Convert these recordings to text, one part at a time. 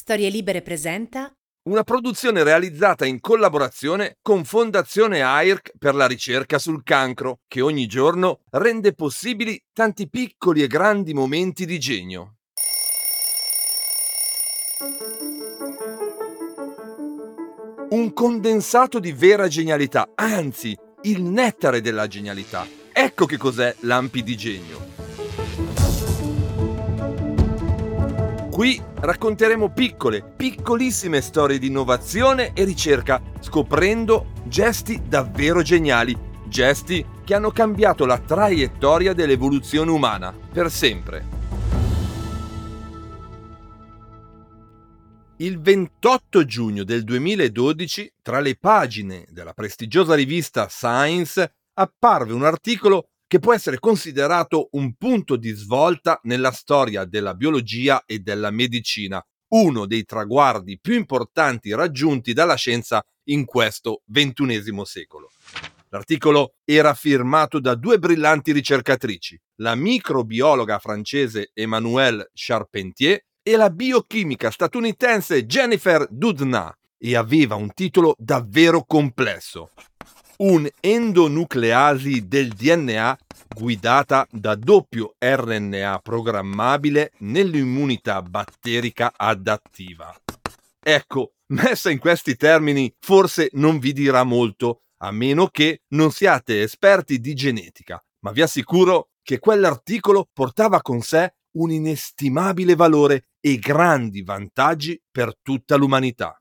Storie Libere presenta Una produzione realizzata in collaborazione con Fondazione AIRC per la ricerca sul cancro, che ogni giorno rende possibili tanti piccoli e grandi momenti di genio. Un condensato di vera genialità, anzi, il nettare della genialità. Ecco che cos'è l'Ampi di Genio. Qui racconteremo piccole, piccolissime storie di innovazione e ricerca, scoprendo gesti davvero geniali, gesti che hanno cambiato la traiettoria dell'evoluzione umana per sempre. Il 28 giugno del 2012, tra le pagine della prestigiosa rivista Science, apparve un articolo che può essere considerato un punto di svolta nella storia della biologia e della medicina, uno dei traguardi più importanti raggiunti dalla scienza in questo ventunesimo secolo. L'articolo era firmato da due brillanti ricercatrici, la microbiologa francese Emmanuelle Charpentier e la biochimica statunitense Jennifer Doudna e aveva un titolo davvero complesso. Un endonucleasi del DNA guidata da doppio RNA programmabile nell'immunità batterica adattiva. Ecco, messa in questi termini forse non vi dirà molto, a meno che non siate esperti di genetica, ma vi assicuro che quell'articolo portava con sé un inestimabile valore e grandi vantaggi per tutta l'umanità.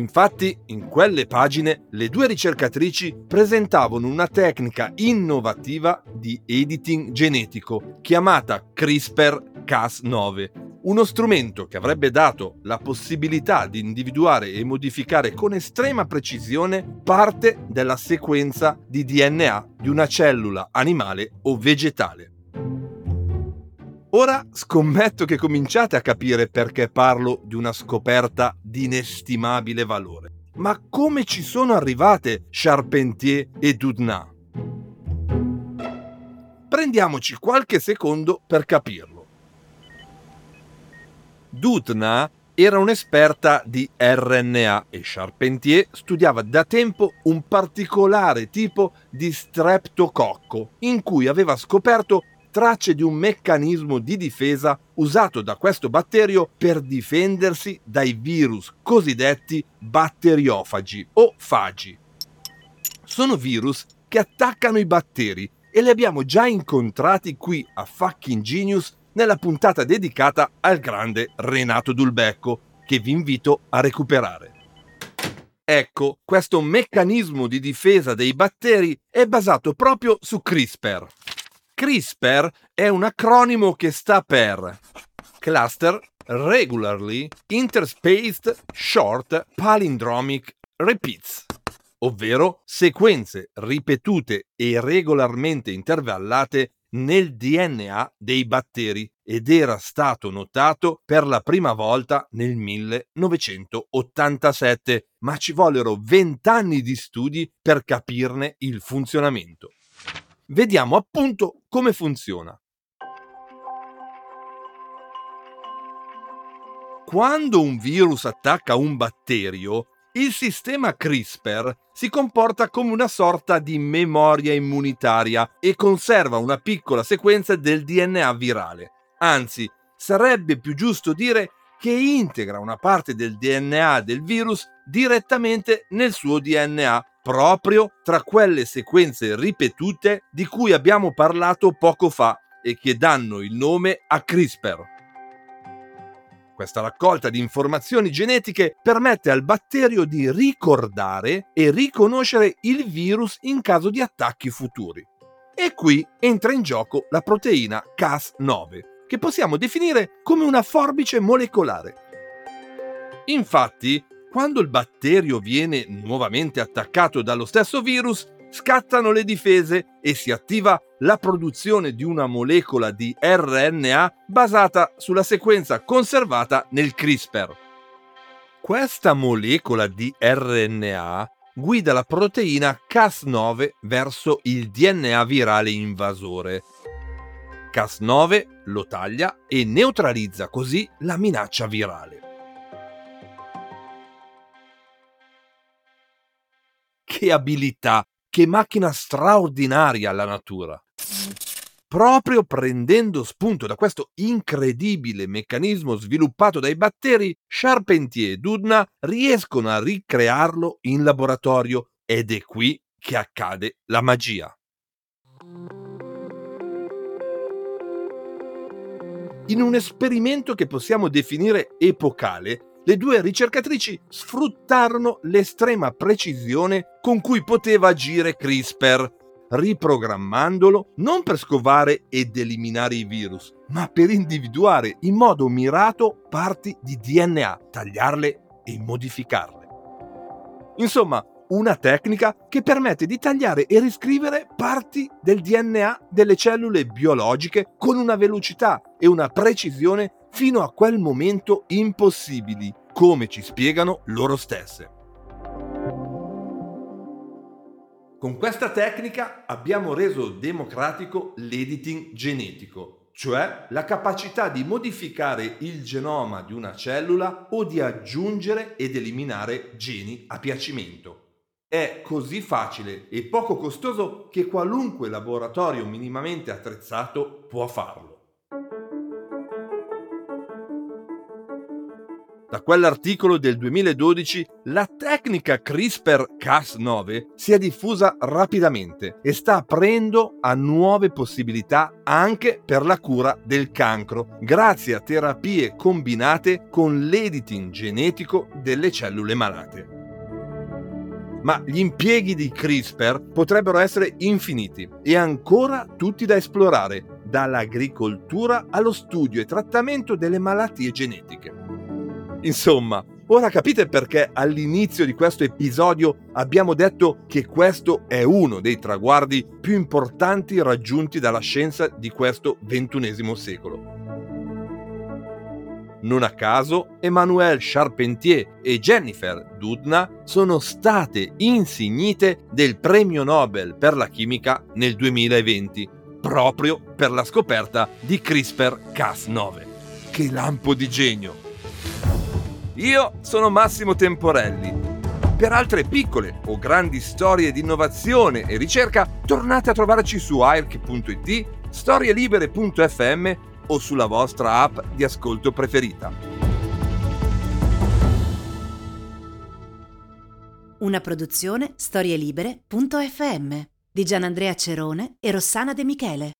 Infatti, in quelle pagine le due ricercatrici presentavano una tecnica innovativa di editing genetico chiamata CRISPR-Cas9, uno strumento che avrebbe dato la possibilità di individuare e modificare con estrema precisione parte della sequenza di DNA di una cellula animale o vegetale. Ora scommetto che cominciate a capire perché parlo di una scoperta di inestimabile valore. Ma come ci sono arrivate Charpentier e Doudna? Prendiamoci qualche secondo per capirlo. Doudna era un'esperta di RNA e Charpentier studiava da tempo un particolare tipo di streptococco in cui aveva scoperto tracce di un meccanismo di difesa usato da questo batterio per difendersi dai virus cosiddetti batteriofagi o fagi. Sono virus che attaccano i batteri e li abbiamo già incontrati qui a Fucking Genius nella puntata dedicata al grande Renato Dulbecco, che vi invito a recuperare. Ecco, questo meccanismo di difesa dei batteri è basato proprio su CRISPR. CRISPR è un acronimo che sta per Cluster Regularly Interspaced Short Palindromic Repeats, ovvero sequenze ripetute e regolarmente intervallate nel DNA dei batteri ed era stato notato per la prima volta nel 1987, ma ci vollero vent'anni di studi per capirne il funzionamento vediamo appunto come funziona. Quando un virus attacca un batterio, il sistema CRISPR si comporta come una sorta di memoria immunitaria e conserva una piccola sequenza del DNA virale. Anzi, sarebbe più giusto dire che integra una parte del DNA del virus direttamente nel suo DNA proprio tra quelle sequenze ripetute di cui abbiamo parlato poco fa e che danno il nome a CRISPR. Questa raccolta di informazioni genetiche permette al batterio di ricordare e riconoscere il virus in caso di attacchi futuri. E qui entra in gioco la proteina Cas9, che possiamo definire come una forbice molecolare. Infatti, quando il batterio viene nuovamente attaccato dallo stesso virus, scattano le difese e si attiva la produzione di una molecola di RNA basata sulla sequenza conservata nel CRISPR. Questa molecola di RNA guida la proteina Cas9 verso il DNA virale invasore. Cas9 lo taglia e neutralizza così la minaccia virale. Che abilità, che macchina straordinaria la natura! Proprio prendendo spunto da questo incredibile meccanismo sviluppato dai batteri, Charpentier e Dudna riescono a ricrearlo in laboratorio ed è qui che accade la magia. In un esperimento che possiamo definire epocale, le due ricercatrici sfruttarono l'estrema precisione con cui poteva agire CRISPR riprogrammandolo non per scovare ed eliminare i virus, ma per individuare in modo mirato parti di DNA, tagliarle e modificarle. Insomma, una tecnica che permette di tagliare e riscrivere parti del DNA delle cellule biologiche con una velocità e una precisione fino a quel momento impossibili, come ci spiegano loro stesse. Con questa tecnica abbiamo reso democratico l'editing genetico, cioè la capacità di modificare il genoma di una cellula o di aggiungere ed eliminare geni a piacimento. È così facile e poco costoso che qualunque laboratorio minimamente attrezzato può farlo. Da quell'articolo del 2012 la tecnica CRISPR-Cas9 si è diffusa rapidamente e sta aprendo a nuove possibilità anche per la cura del cancro, grazie a terapie combinate con l'editing genetico delle cellule malate. Ma gli impieghi di CRISPR potrebbero essere infiniti e ancora tutti da esplorare, dall'agricoltura allo studio e trattamento delle malattie genetiche. Insomma, ora capite perché all'inizio di questo episodio abbiamo detto che questo è uno dei traguardi più importanti raggiunti dalla scienza di questo ventunesimo secolo. Non a caso, Emmanuel Charpentier e Jennifer Doudna sono state insignite del premio Nobel per la chimica nel 2020, proprio per la scoperta di CRISPR-Cas9. Che lampo di genio! Io sono Massimo Temporelli. Per altre piccole o grandi storie di innovazione e ricerca, tornate a trovarci su airc.it, storielibere.fm o sulla vostra app di ascolto preferita. Una produzione storielibere.fm di Gianandrea Cerone e Rossana De Michele.